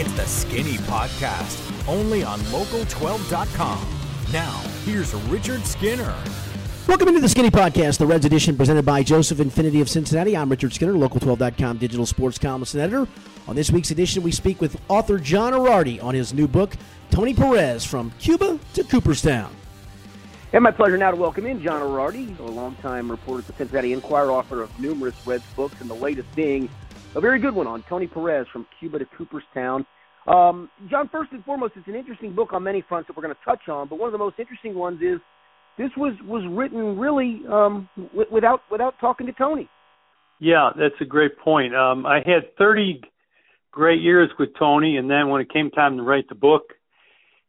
It's the Skinny Podcast, only on Local12.com. Now, here's Richard Skinner. Welcome into the Skinny Podcast, the Reds edition presented by Joseph Infiniti of Cincinnati. I'm Richard Skinner, Local12.com digital sports columnist and editor. On this week's edition, we speak with author John Erardi on his new book, Tony Perez From Cuba to Cooperstown. And my pleasure now to welcome in John Erardi, a longtime reporter at the Cincinnati Enquirer, author of numerous Reds books, and the latest being a very good one on Tony Perez from Cuba to Cooperstown. Um, John, first and foremost, it's an interesting book on many fronts that we're going to touch on, but one of the most interesting ones is this was was written really um, w- without without talking to Tony. Yeah, that's a great point. Um, I had 30 great years with Tony, and then when it came time to write the book,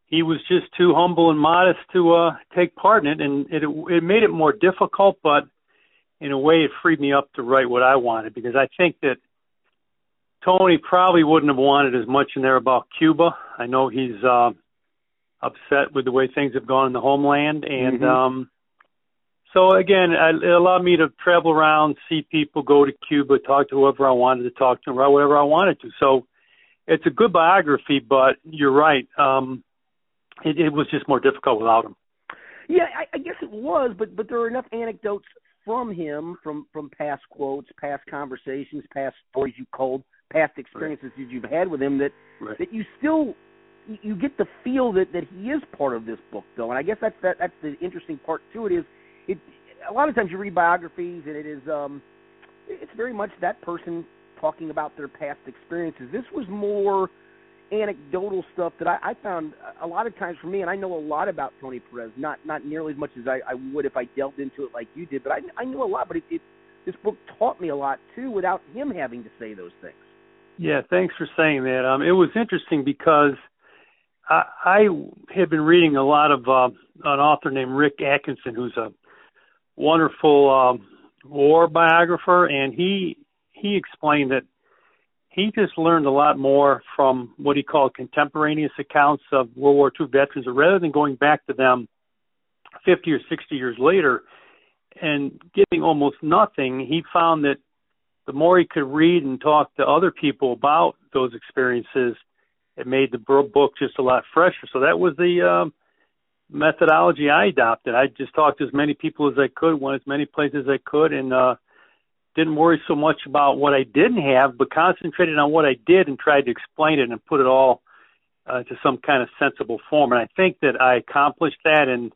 he was just too humble and modest to uh, take part in it, and it it made it more difficult, but in a way, it freed me up to write what I wanted because I think that Tony probably wouldn't have wanted as much in there about Cuba. I know he's uh, upset with the way things have gone in the homeland, and Mhm. um, so again, I, it allowed me to travel around, see people, go to Cuba, talk to whoever I wanted to talk to, write whatever I wanted to. So it's a good biography, but you're right. Um, it, it was just more difficult without him. Yeah, I, I guess it was, but but there are enough anecdotes from him, from from past quotes, past conversations, past stories you told, past experiences that you've had with him that Right. that you still you- you get the feel that that he is part of this book though. And i guess that's that that's the interesting part to it is it a lot of times you read biographies and it is um it's very much that person talking about their past experiences. This was more anecdotal stuff that i i found a lot of times for me and i know a lot about tony perez. Not not nearly as much as i i would if i delved into it like you did but i i knew a lot. But it, it this book taught me a lot too without him having to say those things Yeah, thanks for saying that. Um, it was interesting because I, I had been reading a lot of uh, an author named Rick Atkinson, who's a wonderful um, war biographer, and he he explained that he just learned a lot more from what he called contemporaneous accounts of World War II veterans, rather than going back to them 50 or 60 years later and getting almost nothing. He found that the more he could read and talk to other people about those experiences, it made the book just a lot fresher. So that was the um, methodology I adopted. I just talked to as many people as I could, went as many places as I could, and uh, didn't worry so much about what I didn't have, but concentrated on what I did and tried to explain it and put it all uh, to some kind of sensible form. And I think that I accomplished that. And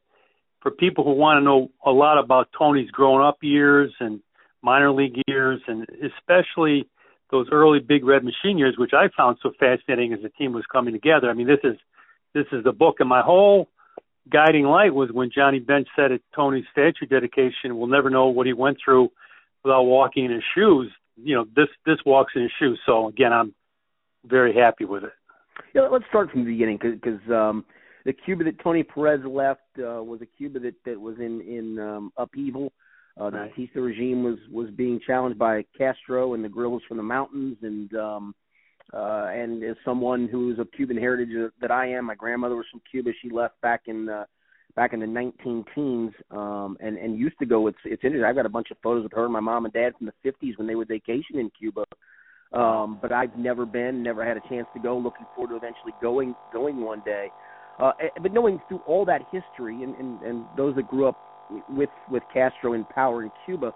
for people who want to know a lot about Tony's grown up years and minor league years, and especially those early big red machine years, which I found so fascinating as the team was coming together. I mean, this is this is the book, and my whole guiding light was when Johnny Bench said at Tony's statue dedication, "We'll never know what he went through without walking in his shoes." You know, this this walks in his shoes. So again, I'm very happy with it. Yeah, let's start from the beginning because um, the Cuba that Tony Perez left uh, was a Cuba that, that was in in um, upheaval. Uh, the. Batista regime was was being challenged by Castro and the guerrillas from the mountains, and um, uh, and as someone who's of Cuban heritage that I am, my grandmother was from Cuba. She left back in uh, back in the 19 teens, um, and and used to go. It's it's interesting. I've got a bunch of photos of her and my mom and dad from the 50s when they would vacation in Cuba. Um, but I've never been, never had a chance to go. Looking forward to eventually going going one day. Uh, eh, but knowing through all that history and, and, and those that grew up with with Castro in power in Cuba,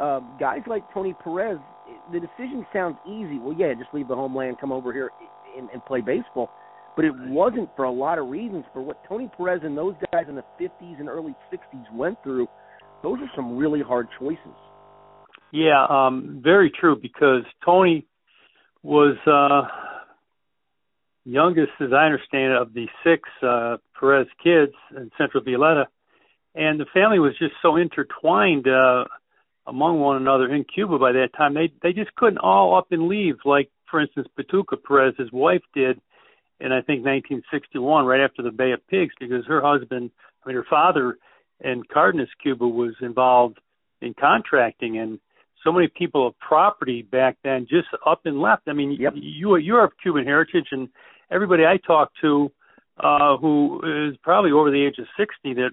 uh, guys like Tony Perez, the decision sounds easy. Well, yeah, just leave the homeland, come over here and, and play baseball. But it wasn't for a lot of reasons. For what Tony Perez and those guys in the 50s and early 60s went through, those are some really hard choices. Yeah, um, very true. Because Tony was uh, youngest, as I understand it, of the six uh, Perez kids in Central Violeta, and the family was just so intertwined uh, among one another in Cuba by that time. They they just couldn't all up and leave, like for instance, Pituka Perez, his wife did in I think 1961, right after the Bay of Pigs, because her husband, I mean her father, in Cardenas, Cuba, was involved in contracting and so many people of property back then just up and left. I mean, Yep. you you're of Cuban heritage, and everybody I talked to uh, who is probably over the age of 60 that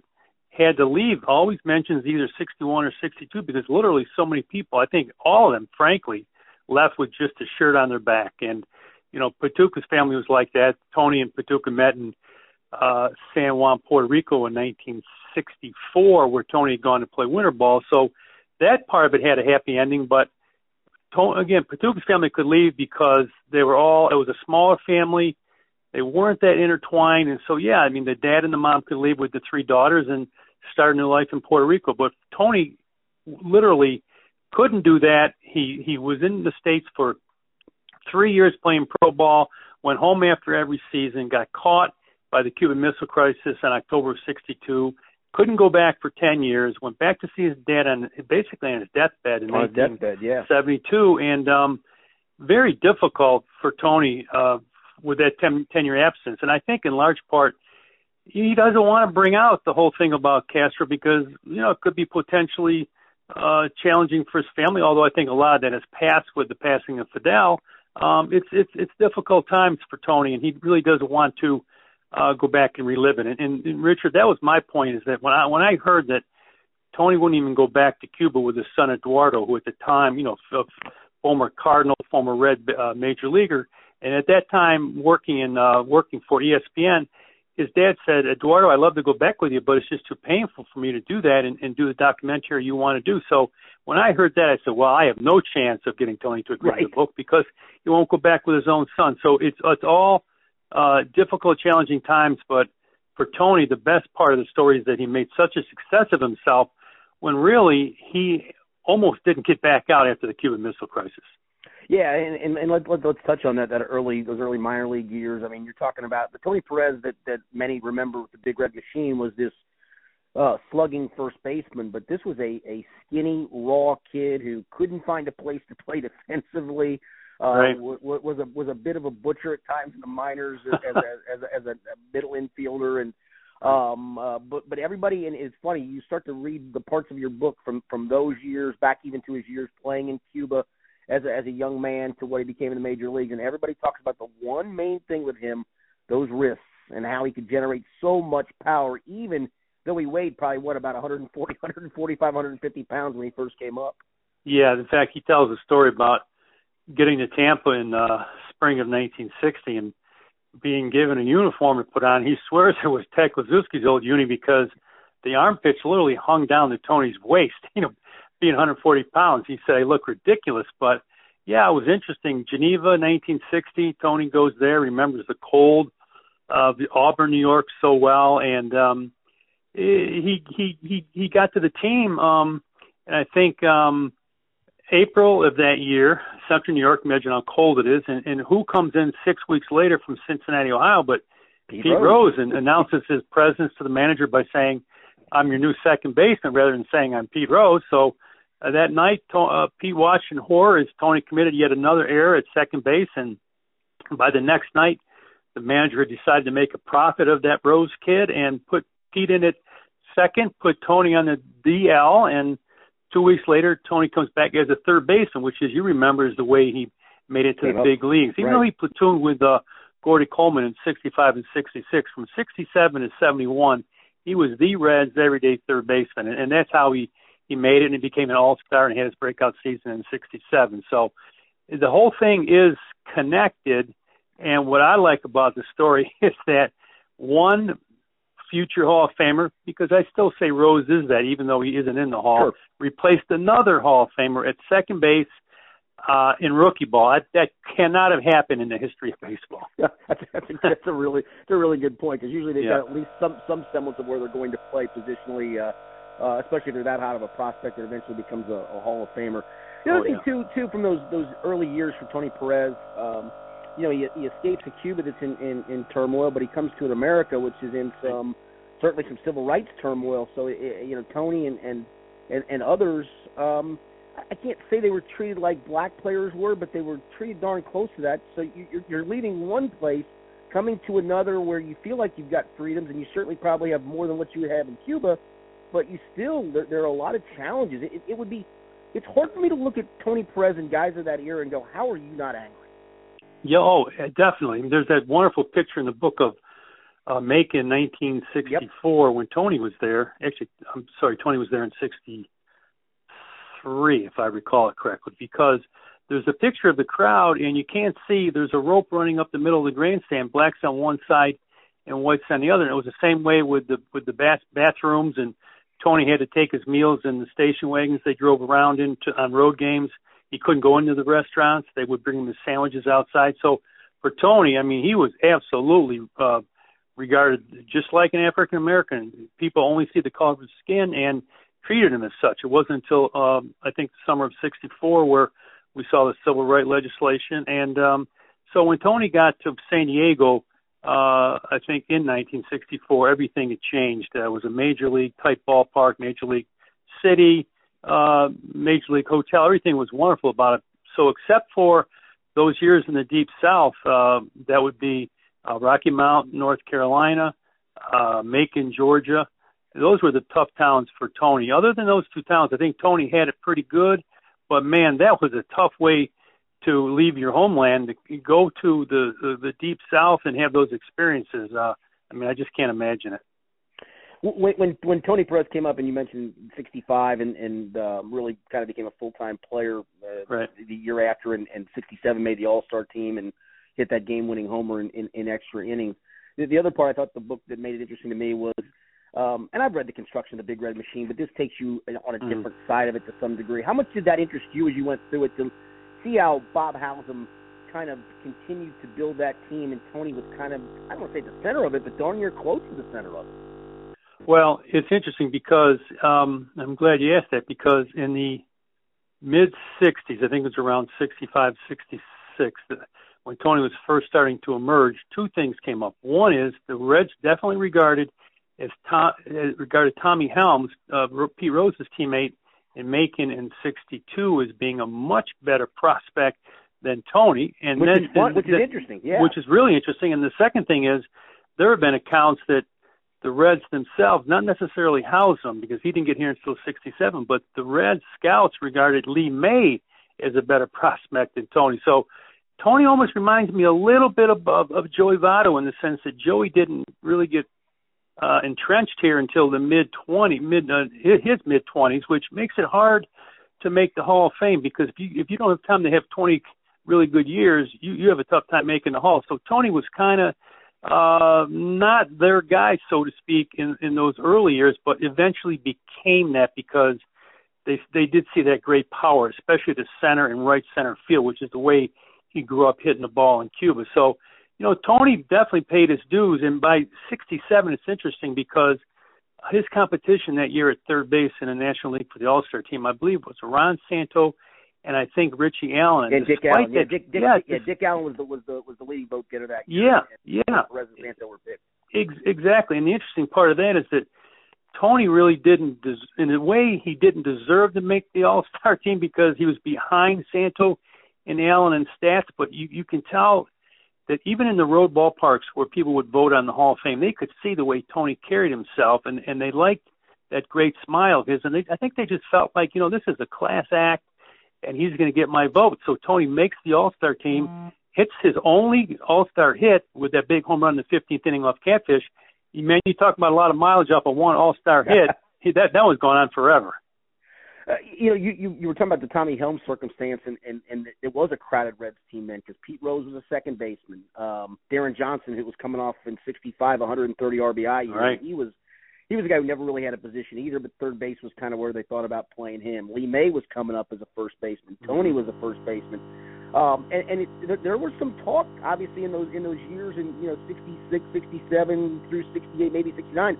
had to leave always mentions either 61 or 62 because literally so many people, I think all of them, frankly, left with just a shirt on their back. And you know, Pituka's family was like that. Tony and Pituka met in uh, San Juan, Puerto Rico in 1964, where Tony had gone to play winter ball. So that part of it had a happy ending. But Tony, again, Pituka's family could leave because they were all. It was a smaller family. They weren't that intertwined, and so yeah, I mean, the dad and the mom could leave with the three daughters and start a new life in Puerto Rico. But Tony literally couldn't do that. He he was in the states for three years playing pro ball. Went home after every season. Got caught by the Cuban Missile Crisis in October of '62. Couldn't go back for ten years. Went back to see his dad on basically on his deathbed in on his deathbed, yeah, '72, and um, very difficult for Tony uh, with that 10, 10 year absence. And I think in large part he doesn't want to bring out the whole thing about Castro because you know it could be potentially uh, challenging for his family. Although I think a lot of that has passed with the passing of Fidel. Um, it's it's it's difficult times for Tony, and he really doesn't want to uh, go back and relive it. And, and, and Richard, that was my point: is that when I when I heard that Tony wouldn't even go back to Cuba with his son Eduardo, who at the time, you know, former Cardinal, former Red uh, major leaguer, and at that time working in uh, working for ESPN, his dad said, Eduardo, I'd love to go back with you, but it's just too painful for me to do that and, and do the documentary you want to do. So when I heard that, I said, well, I have no chance of getting Tony to agree right. to the book because he won't go back with his own son. So it's it's all uh, difficult, challenging times. But for Tony, the best part of the story is that he made such a success of himself when really he almost didn't get back out after the Cuban Missile Crisis. Yeah, and, and, and let, let, let's touch on that that early those early minor league years. I mean, you're talking about the Tony Perez that that many remember with the Big Red Machine was this uh, slugging first baseman, but this was a a skinny, raw kid who couldn't find a place to play defensively. Uh, right. w- was a was a bit of a butcher at times in the minors as as, as, a, as a middle infielder and um uh, but but everybody and it's funny you start to read the parts of your book from from those years back even to his years playing in Cuba as a, as a young man to what he became in the major leagues. And everybody talks about the one main thing with him, those wrists, and how he could generate so much power, even though he weighed probably what about 140, 145, 150 pounds when he first came up. Yeah, in fact, he tells a story about getting to Tampa in uh, spring of 1960 and being given a uniform to put on. He swears it was Ted Kluszewski's old uni because the armpits literally hung down to Tony's waist. You know, being 140 pounds, he said I look ridiculous. But yeah, it was interesting. Geneva, 1960. Tony goes there, remembers the cold of Auburn, New York, so well, and um, he he he he got to the team. Um, and I think um, April of that year, Central New York. Imagine how cold it is, and, and who comes in six weeks later from Cincinnati, Ohio, but Pete, Pete Rose. Rose, and announces his presence to the manager by saying, "I'm your new second baseman," rather than saying, "I'm Pete Rose." So uh, that night, uh, Pete watched in horror as Tony committed yet another error at second base, and by the next night, the manager decided to make a profit of that Rose kid and put Pete in at second, put Tony on the DL, and two weeks later, Tony comes back as a third baseman, which, as you remember, is the way he made it to the big leagues. Even Right. though he platooned with uh, Gordy Coleman in 65 and 66, from 67 to 71, he was the Reds' everyday third baseman, and, and that's how he he made it and he became an all-star and had his breakout season in 67. So the whole thing is connected. And what I like about the story is that one future Hall of Famer, because I still say Rose is that, even though he isn't in the Hall, Sure. replaced another Hall of Famer at second base uh, in rookie ball. That, that cannot have happened in the history of baseball. Yeah, that's, that's, a, that's a really that's a really good point because usually they've Yeah. got at least some some semblance of where they're going to play positionally, uh, uh, especially if they're that hot of a prospect that eventually becomes a, a Hall of Famer. The other Oh, thing yeah. too too from those those early years for Tony Perez, um, you know, he, he escapes a Cuba that's in, in in turmoil, but he comes to an America which is in some certainly some civil rights turmoil. So it, you know, Tony and and and, and others. Um, I- can't say they were treated like black players were, but they were treated darn close to that. So you, you're, you're leaving one place, coming to another where you feel like you've got freedoms, and you certainly probably have more than what you have in Cuba. But you still, there, there are a lot of challenges. It, it would be, it's hard for me to look at Tony Perez and guys of that era and go, how are you not angry? Yeah, oh, uh, definitely. There's that wonderful picture in the book of uh, Macon, 1964, when Tony was there. Actually, I'm sorry, Tony was there in 63, if I recall it correctly, because there's a picture of the crowd, and you can't see. There's a rope running up the middle of the grandstand, blacks on one side and whites on the other. And it was the same way with the with the bath bathrooms, and Tony had to take his meals in the station wagons they drove around into on road games. He couldn't go into the restaurants; they would bring him the sandwiches outside. So for Tony, I mean, he was absolutely uh, regarded just like an African American. People only see the color of his skin and treated him as such. It wasn't until um, I think the summer of '64 where we saw the civil rights legislation. And um, so when Tony got to San Diego, uh, I think in 1964, everything had changed. Uh, it was a major league type ballpark, major league city, uh, major league hotel. Everything was wonderful about it. So except for those years in the deep south, uh, that would be uh, Rocky Mount, North Carolina, uh, Macon, Georgia. Those were the tough towns for Tony. Other than those two towns, I think Tony had it pretty good. But man, that was a tough way to leave your homeland to go to the the, the deep south and have those experiences. Uh, I mean, I just can't imagine it. When when when Tony Perez came up and you mentioned 65 and and uh, really kind of became a full time player uh, right. the year after and, and 67 made the All Star team and hit that game winning homer in, in, in extra innings. The, the other part I thought the book that made it interesting to me was um, and I've read the construction of the Big Red Machine, but this takes you on a mm. different mm. side of it to some degree. How much did that interest you as you went through it to see how Bob Howsam kind of continued to build that team, and Tony was kind of I don't want to say the center of it, but darn near close to the center of it. Well, it's interesting because um, I'm glad you asked that because in the mid 60s, I think it was around 65, 66, when Tony was first starting to emerge, two things came up. One is the Reds definitely regarded as Tom, regarded Tommy Helms, uh, Pete Rose's teammate in Macon in '62, as being a much better prospect than Tony. And which then, is which is interesting, yeah. Which is really interesting. And the second thing is, there have been accounts that the Reds themselves, not necessarily Howsam because he didn't get here until '67, but the Reds scouts regarded Lee May as a better prospect than Tony. So. Tony almost reminds me a little bit of, of, of Joey Votto in the sense that Joey didn't really get uh, entrenched here until the mid 20 mid uh, his mid 20s, which makes it hard to make the Hall of Fame because if you if you don't have time to have 20 really good years, you you have a tough time making the Hall. So Tony was kind of uh not their guy so to speak in in those early years but eventually became that because they they did see that great power especially the center and right center field which is the way he grew up hitting the ball in Cuba so you know, Tony definitely paid his dues, and by '67, it's interesting because his competition that year at third base in the National League for the All Star team, I believe, was Ron Santo and I think Richie Allen. And Dick Allen. That, yeah, Dick, Dick, yeah, yeah, Dick Allen was the was the was the leading vote getter that year. Yeah, yeah. Perez and Santo were picked. Ex- exactly, and the interesting part of that is that Tony really didn't, des- in a way, he didn't deserve to make the All Star team because he was behind Santo and Allen in stats. But you you can tell that even in the road ballparks where people would vote on the Hall of Fame, they could see the way Tony carried himself, and and they liked that great smile of his, and they, I think they just felt like you know this is a class act, and he's going to get my vote. So Tony makes the All Star team, mm. hits his only All Star hit with that big home run in the 15th inning off Catfish. Man, you talk about a lot of mileage off of one All Star hit. that that was going on forever uh, you know, you, you you were talking about the Tommy Helms circumstance, and and and it was a crowded Reds team then because Pete Rose was a second baseman. Um, Deron Johnson, who was coming off in '65, 130 RBI, year, right. he was he was a guy who never really had a position either, but third base was kind of where they thought about playing him. Lee May was coming up as a first baseman. Tony was a first baseman. Um, and and it, there was some talk, obviously, in those in those years, in you know '66, '67 through '68, maybe '69,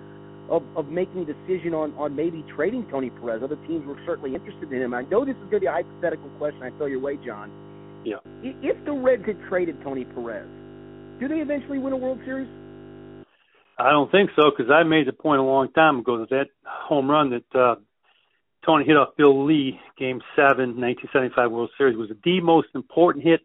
of, of making a decision on, on maybe trading Tony Perez. Other teams were certainly interested in him. I know this is going to be a hypothetical question. I throw your way, John. Yeah. If the Reds had traded Tony Perez, do they eventually win a World Series? I don't think so because I made the point a long time ago that that home run that uh, Tony hit off Bill Lee, Game Seven, 1975 World Series, was the most important hit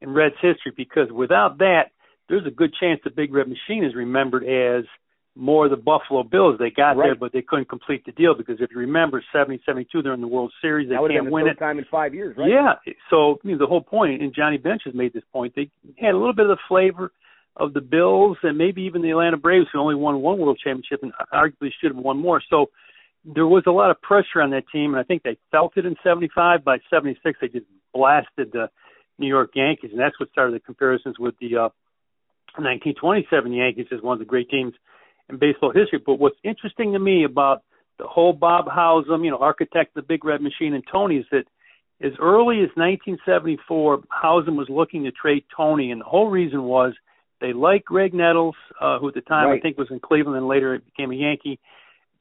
in Reds history because without that, there's a good chance the Big Red Machine is remembered as – more the Buffalo Bills. They got right. there, but they couldn't complete the deal because if you remember, 70, 72, they're in the World Series. They that can't win it. time in five years, right? Yeah. So you know, the whole point, and Johnny Bench has made this point. They had a little bit of the flavor of the Bills and maybe even the Atlanta Braves, who only won one World Championship and arguably should have won more. So there was a lot of pressure on that team, and I think they felt it in '75. By '76, they just blasted the New York Yankees, and that's what started the comparisons with the uh, 1927 Yankees as one of the great teams in baseball history. But what's interesting to me about the whole Bob Howsam, you know, architect of the Big Red Machine, and Tony is that as early as 1974, Howsam was looking to trade Tony, and the whole reason was they liked Graig Nettles, uh, who at the time right. I think was in Cleveland and later became a Yankee.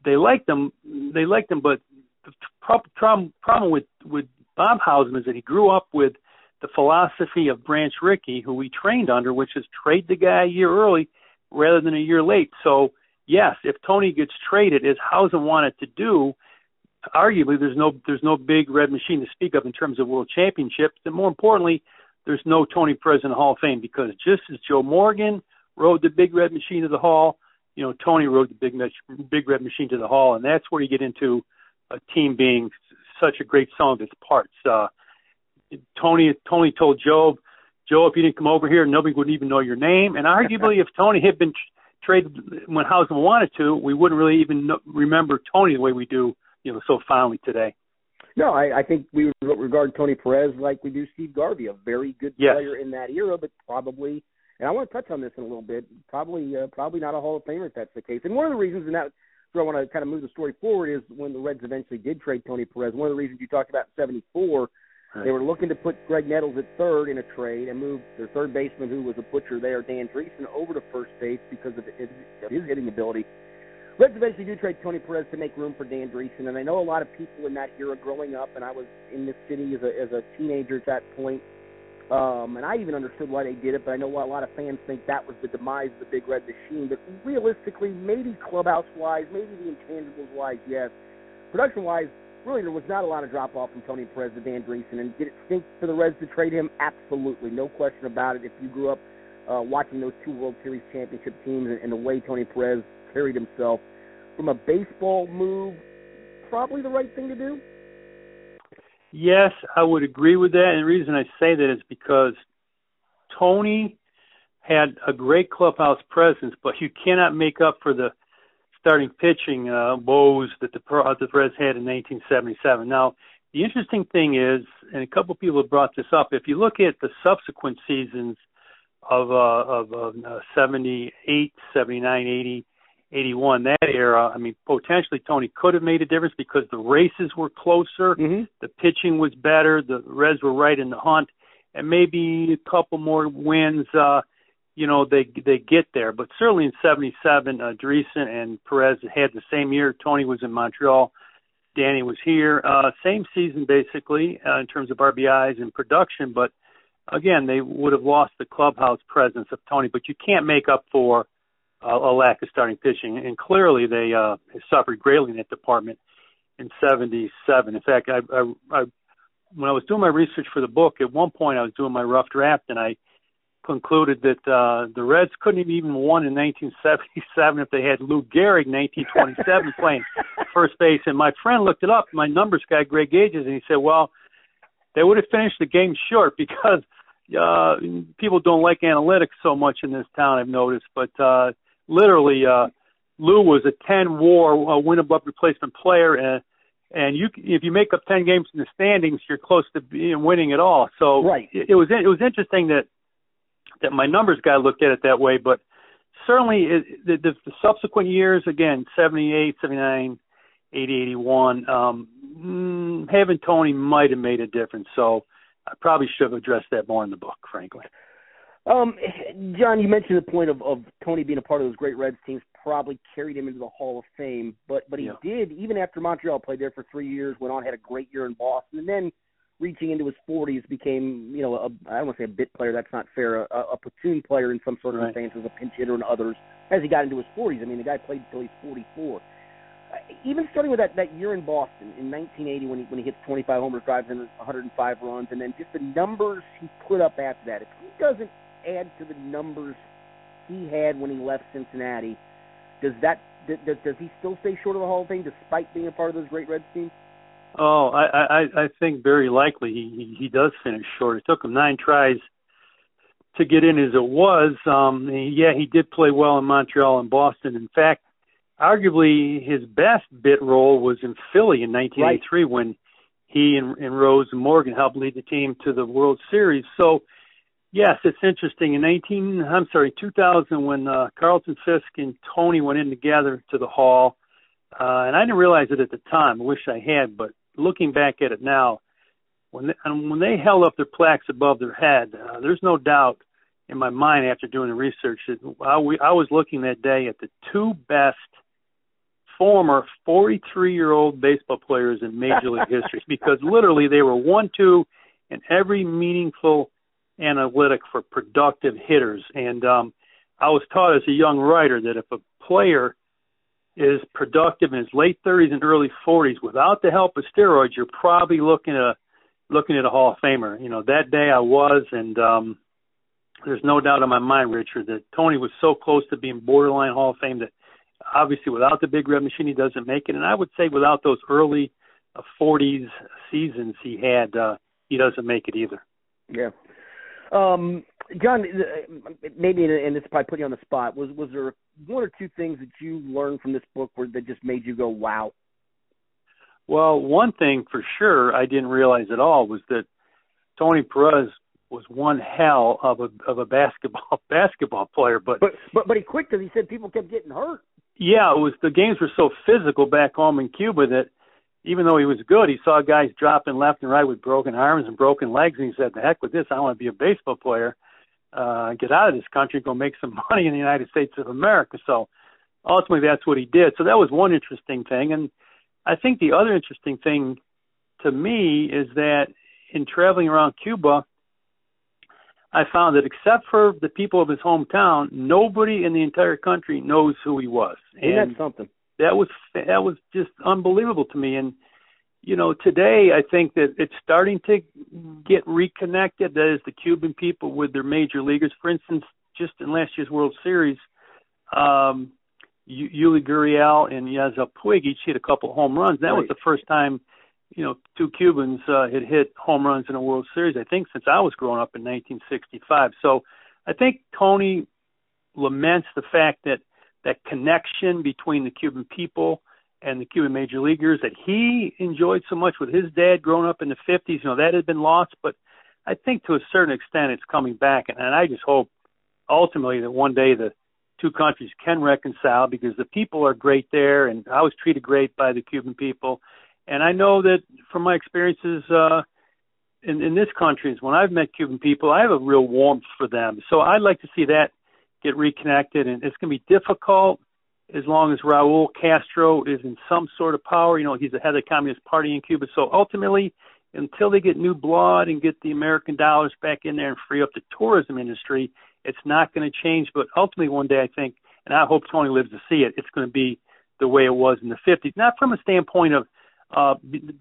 They liked him. They liked him, but the problem problem with with Bob Howsam is that he grew up with the philosophy of Branch Rickey, who we trained under, which is trade the guy a year early rather than a year late. So yes, if Tony gets traded, as Howsam wanted to do, arguably there's no there's no big red machine to speak of in terms of world championships, and more importantly, there's no Tony Perez in Hall of Fame because just as Joe Morgan rode the big red machine to the Hall, you know Tony rode the big big red machine to the Hall, and that's where you get into a team being such a great sum of its parts. Uh, Tony Tony told Joe, Joe, if you didn't come over here, nobody would even know your name. And arguably, if Tony had been traded when Howsam wanted to, we wouldn't really even know, remember Tony the way we do, you know, so fondly today. No, I, I think we would regard Tony Perez like we do Steve Garvey, a very good yes. player in that era, but probably. And I want to touch on this in a little bit. Probably, uh, probably not a Hall of Famer if that's the case. And one of the reasons, and that where I want to kind of move the story forward, is when the Reds eventually did trade Tony Perez. One of the reasons you talked about '74 they were looking to put Graig Nettles at third in a trade and move their third baseman, who was a butcher there, Dan Driessen, over to first base because of his hitting ability. Reds eventually do trade Tony Perez to make room for Dan Driessen, and I know a lot of people in that era growing up, and I was in this city as a as a teenager at that point, um, and I even understood why they did it, but I know a lot of fans think that was the demise of the Big Red Machine. But realistically, maybe clubhouse wise, maybe the intangibles wise, yes. Production wise, really there was not a lot of drop off from Tony Perez to Dan Driessen. And did it stink for the Reds to trade him? Absolutely, no question about it. If you grew up uh, watching those two World Series championship teams and, and the way Tony Perez carried himself, from a baseball move, probably the right thing to do. Yes, I would agree with that. And the reason I say that is because Tony had a great clubhouse presence, but you cannot make up for the starting pitching uh, woes that the uh, the Reds had in 1977. Now, the interesting thing is, and a couple of people have brought this up. If you look at the subsequent seasons of uh, of uh, 78, 79, 80, 81, that era, I mean, potentially Tony could have made a difference because the races were closer, mm-hmm. the pitching was better, the Reds were right in the hunt, and maybe a couple more wins. Uh, you know they they get there. But certainly in '77, uh, Driessen and Perez had the same year. Tony was in Montreal, Danny was here. Uh, same season basically uh, in terms of RBIs and production, but again they would have lost the clubhouse presence of Tony. But you can't make up for uh, a lack of starting pitching, and clearly they uh, suffered greatly in that department in '77. In fact, I, I, I when I was doing my research for the book, at one point I was doing my rough draft and I concluded that uh, the Reds couldn't have even won in 1977 if they had Lou Gehrig 1927 playing first base. And my friend looked it up, my numbers guy, Greg Gajus, and he said, well, they would have finished the game short because uh, people don't like analytics so much in this town, I've noticed. But uh, literally, uh, Lou was a 10 war uh, win above replacement player. And, and you, if you make up 10 games in the standings, you're close to being winning it all. So right. it, it was it was interesting that that my numbers guy looked at it that way, but certainly it, the, the, the subsequent years, again, 78, 79, 80, 81, um, mm, having Tony might have made a difference. So I probably should have addressed that more in the book, frankly. Um, John, you mentioned the point of, of Tony being a part of those great Reds teams probably carried him into the Hall of Fame, but but he yeah. did even after Montreal played there for three years, went on had a great year in Boston, and then reaching into his 40s, became you know a, I don't want to say a bit player. That's not fair. A, a platoon player in some sort of right. sense as a pinch hitter and others as he got into his 40s. I mean, the guy played until he's 44. Uh, even starting with that that year in Boston in 1980 when he when he hits 25 homers, drives in 105 runs, and then just the numbers he put up after that. If he doesn't add to the numbers he had when he left Cincinnati, does that does, does he still stay short of the Hall of Fame despite being a part of those great Reds teams? Oh, I, I I think very likely he he does finish short. It took him nine tries to get in as it was. Um, yeah, he did play well in Montreal and Boston. In fact, arguably his best bit role was in Philly in 1983 right. when he and, and Rose and Morgan helped lead the team to the World Series. So, yes, it's interesting. In 19, I'm sorry, 2000, when uh, Carlton Fisk and Tony went in together to the Hall, uh, and I didn't realize it at the time. I wish I had, but looking back at it now, when they, and when they held up their plaques above their head, uh, there's no doubt in my mind after doing the research that I, we, I was looking that day at the two best former 43 year old baseball players in Major League history because literally they were one two in every meaningful analytic for productive hitters. And um, I was taught as a young writer that if a player is productive in his late 30s and early 40s without the help of steroids, you're probably looking at looking at a Hall of Famer. You know, that day I was, and um, there's no doubt in my mind, Richard, that Tony was so close to being borderline Hall of Fame that obviously without the big red machine he doesn't make it, and I would say without those early uh, 40s seasons he had, uh, he doesn't make it either. Yeah. Um, John, uh, maybe and this probably put you on the spot. Was was there one or two things that you learned from this book where that just made you go, "Wow"? Well, one thing for sure I didn't realize at all was that Tony Perez was one hell of a of a basketball basketball player. But but but, but he quit because he said people kept getting hurt. Yeah, it was the games were so physical back home in Cuba that even though he was good, he saw guys dropping left and right with broken arms and broken legs, and he said, "The heck with this! I want to be a baseball player. Uh, get out of this country, go make some money in the United States of America." So ultimately, that's what he did. So that was one interesting thing, and I think the other interesting thing to me is that in traveling around Cuba, I found that except for the people of his hometown, nobody in the entire country knows who he was. And that's something. That was that was just unbelievable to me. And you know, today I think that it's starting to get reconnected. That is, the Cuban people with their major leaguers. For instance, just in last year's World Series, um, Yuli Gurriel and Yasiel Puig each hit a couple of home runs. That right. was the first time you know, two Cubans uh, had hit home runs in a World Series, I think, since I was growing up in 1965. So I think Tony laments the fact that that connection between the Cuban people and the Cuban major leaguers that he enjoyed so much with his dad growing up in the 50s, you know, that had been lost. But I think to a certain extent it's coming back. And, and I just hope ultimately that one day the two countries can reconcile because the people are great there and I was treated great by the Cuban people and I know that from my experiences uh, in, in this country, is when I've met Cuban people, I have a real warmth for them. So I'd like to see that get reconnected, and it's going to be difficult as long as Raul Castro is in some sort of power. You know, he's the head of the Communist Party in Cuba. So ultimately, until they get new blood and get the American dollars back in there and free up the tourism industry, it's not going to change. But ultimately, one day, I think, and I hope Tony lives to see it, it's going to be the way it was in the 50s. Not from a standpoint of uh,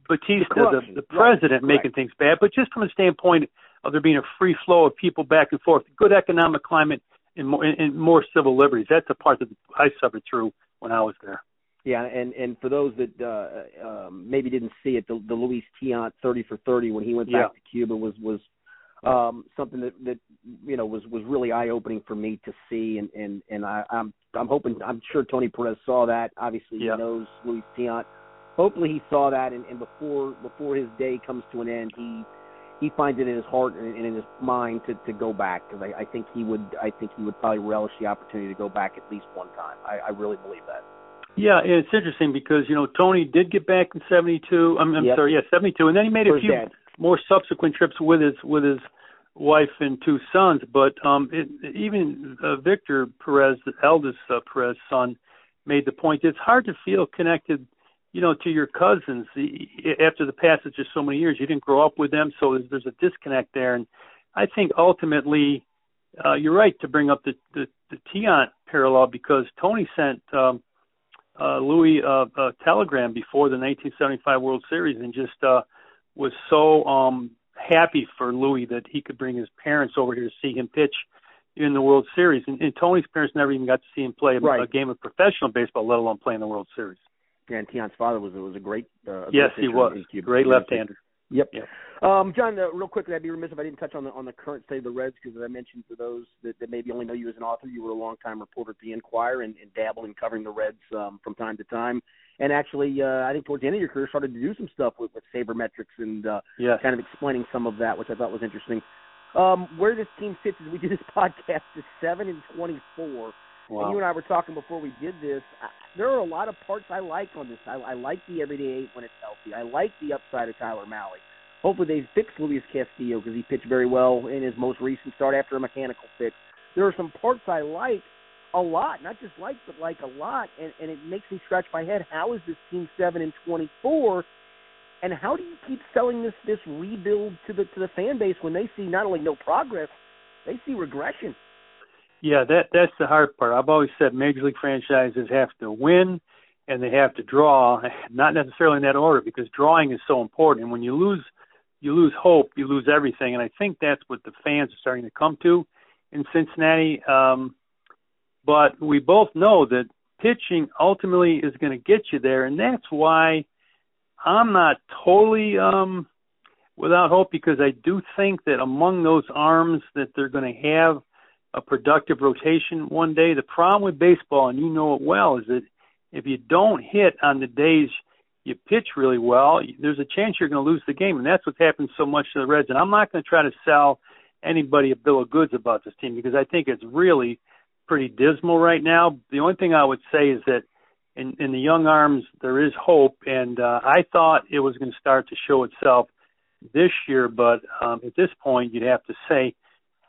Batista, the, the president, right. making things bad, but just from a standpoint of there being a free flow of people back and forth, good economic climate, and more, and more civil liberties. That's the part that I suffered through when I was there. Yeah, and and for those that uh, um, maybe didn't see it, the, the Luis Tiant thirty for thirty when he went back yeah. to Cuba was was um, something that that you know was was really eye opening for me to see, and and and I, I'm I'm hoping I'm sure Tony Perez saw that. Obviously, yeah. he knows Luis Tiant hopefully he saw that and, and before before his day comes to an end he he finds it in his heart and, in his mind to to go back because I, I think he would I think he would probably relish the opportunity to go back at least one time. I, I really believe that. Yeah and it's interesting because you know Tony did get back in seventy two I'm, I'm yep. sorry yeah seventy two and then he made For a few dad. more subsequent trips with his with his wife and two sons. But um it, even uh, Victor Perez the eldest uh, Perez son made the point it's hard to feel connected you know, to your cousins after the passage of so many years. You didn't grow up with them, so there's, there's a disconnect there. And I think ultimately, uh, you're right to bring up the the, the Tiant parallel because Tony sent um, uh, Louis uh, a telegram before the 1975 World Series and just uh, was so um, happy for Louis that he could bring his parents over here to see him pitch in the World Series. And, and Tony's parents never even got to see him play right. a game of professional baseball, let alone play in the World Series. And father was was a great. Uh, yes, great he was. Great left-hander. Yep. yep. Um, John, uh, real quickly, I'd be remiss if I didn't touch on the on the current state of the Reds because, as I mentioned, for those that, that maybe only know you as an author, you were a longtime reporter at the Enquirer and, and dabbled in covering the Reds um, from time to time. and actually, uh, I think towards the end of your career, started to do some stuff with, with sabermetrics and uh, yes. kind of explaining some of that, which I thought was interesting. Um, where this team sits as we do this podcast is seven and twenty-four. Wow. And you and I were talking before we did this. I, there are a lot of parts I like on this. I, I like the everyday eight when it's healthy. I like the upside of Tyler Mahle. Hopefully they fix Luis Castillo because he pitched very well in his most recent start after a mechanical fix. There are some parts I like a lot, not just like, but like a lot, and, and it makes me scratch my head. How is this team seven and twenty four? And how do you keep selling this this rebuild to the to the fan base when they see not only no progress, they see regression? Yeah, that that's the hard part. I've always said major league franchises have to win and they have to draw, not necessarily in that order because drawing is so important. And when you lose you lose hope, you lose everything. And I think that's what the fans are starting to come to in Cincinnati. Um, but we both know that pitching ultimately is going to get you there, and that's why I'm not totally um, without hope because I do think that among those arms that they're going to have a productive rotation one day. The problem with baseball, and you know it well, is that if you don't hit on the days you pitch really well, there's a chance you're going to lose the game, and that's what's happened so much to the Reds. And I'm not going to try to sell anybody a bill of goods about this team because I think it's really pretty dismal right now. The only thing I would say is that in, in the young arms there is hope, and uh, I thought it was going to start to show itself this year, but um, at this point you'd have to say,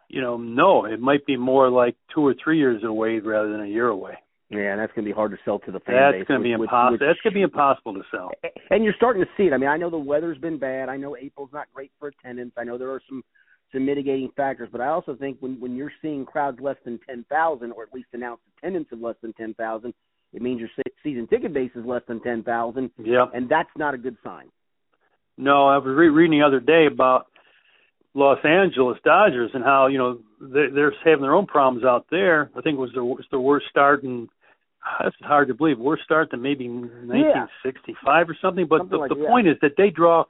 you know, no, it might be more like two or three years away rather than a year away. Yeah, and that's going to be hard to sell to the fan that's base. Going to be impossible. that's going to be impossible to sell. And you're starting to see it. I mean, I know the weather's been bad. I know April's not great for attendance. I know there are some some mitigating factors, but I also think when when you're seeing crowds less than ten thousand, or at least announced attendance of less than ten thousand, it means your season ticket base is less than ten thousand. Yeah, and that's not a good sign. No, I was re- reading the other day about Los Angeles Dodgers and how you know they're, they're having their own problems out there. I think it was their, was the worst start in. That's hard to believe. Worst start than maybe 1965 yeah. or something. But something the, like, the yeah. point is that they draw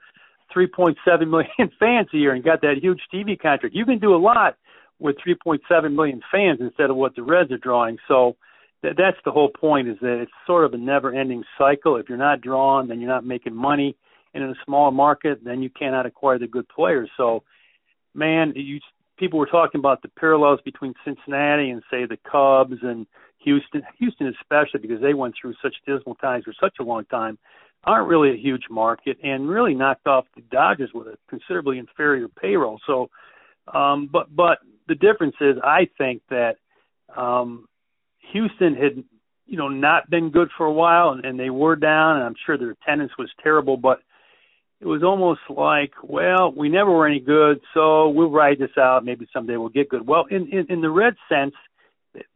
3.7 million fans a year and got that huge TV contract. You can do a lot with 3.7 million fans instead of what the Reds are drawing. So th- that's the whole point. Is that it's sort of a never-ending cycle. If you're not drawing, then you're not making money. And in a smaller market, then you cannot acquire the good players. So, man, you people were talking about the parallels between Cincinnati and say the Cubs and Houston, Houston especially because they went through such dismal times for such a long time, aren't really a huge market and really knocked off the Dodgers with a considerably inferior payroll. So, um, but but the difference is, I think that um, Houston had you know not been good for a while and, and they were down, and I'm sure their attendance was terrible, but it was almost like, well, we never were any good, so we'll ride this out. Maybe someday we'll get good. Well, in in, in the Red sense,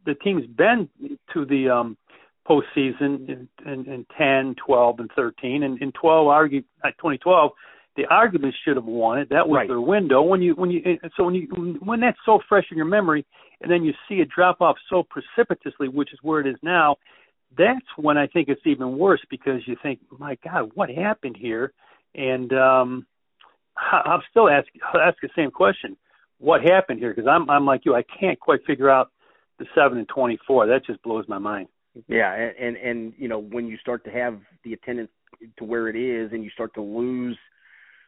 the team's been to the um, postseason in, in, in 10, 12, and 13, and in 12, argue, uh, 2012, the arguments should have won it. That was Right. their window. When you when you so when you when that's so fresh in your memory, and then you see it drop off so precipitously, which is where it is now, that's when I think it's even worse because you think, my God, what happened here? And um, I'm still asking ask the same question: What happened here? Because I'm I'm like you, I can't quite figure out the seven and twenty four. That just blows my mind. Yeah, and, and and you know when you start to have the attendance to where it is, and you start to lose,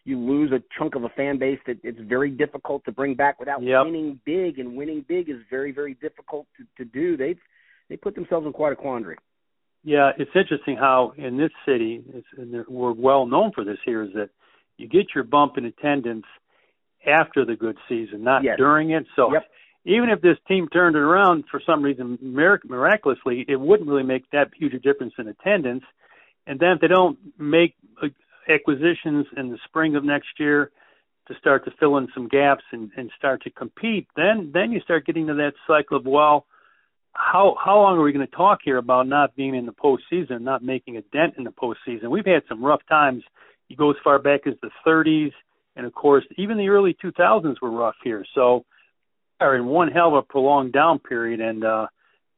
you lose a chunk of a fan base that it's very difficult to bring back without Yep. winning big, and winning big is very very difficult to, to do. They they put themselves in quite a quandary. Yeah, it's interesting how in this city, it's, and we're well known for this here, is that you get your bump in attendance after the good season, not Yes. during it. So Yep. even if this team turned it around for some reason mirac- miraculously, it wouldn't really make that huge a difference in attendance. And then if they don't make acquisitions in the spring of next year to start to fill in some gaps and, and start to compete, then then you start getting to that cycle of well, how how long are we going to talk here about not being in the postseason, not making a dent in the postseason? We've had some rough times. You go as far back as the 30s, and of course, even the early 2000s were rough here. So, are in one hell of a prolonged down period. And uh,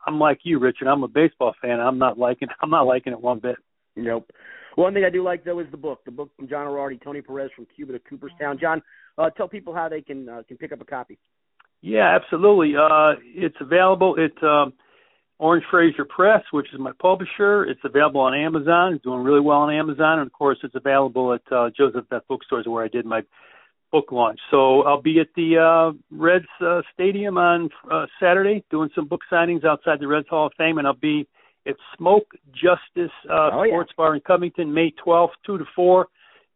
I'm like you, Richard. I'm a baseball fan. I'm not liking. I'm not liking it one bit. Nope. One thing I do like though is the book, the book from John Erardi, Tony Perez from Cuba to Cooperstown. John, uh, tell people how they can uh, can pick up a copy. Yeah, absolutely. Uh, it's available. It's um, Orange Frazer Press, which is my publisher. It's available on Amazon. It's doing really well on Amazon, and of course, it's available at uh, Joseph Beth Bookstores, where I did my book launch. So I'll be at the uh, Reds uh, Stadium on uh, Saturday doing some book signings outside the Reds Hall of Fame, and I'll be at Smoke Justis uh, oh, Sports yeah. Bar in Covington May 12th, 2 to 4.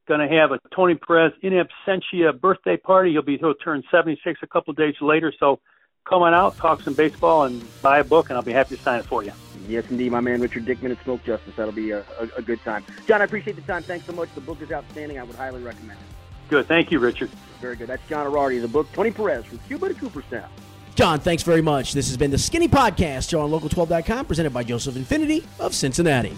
Going to have a Tony Perez in absentia birthday party. He'll be he'll turn 76 a couple of days later. So come on out, talk some baseball, and buy a book, and I'll be happy to sign it for you. Yes, indeed, my man Richard Dickman at Smoke Justis. That'll be a, a, a good time. John, I appreciate the time. Thanks so much. The book is outstanding. I would highly recommend it. Good. Thank you, Richard. Very good. That's John Erardi, the book, Tony Perez, from Cuba to Cooperstown. John, thanks very much. This has been the Skinny Podcast, on Local12.com, presented by Joseph Infiniti of Cincinnati.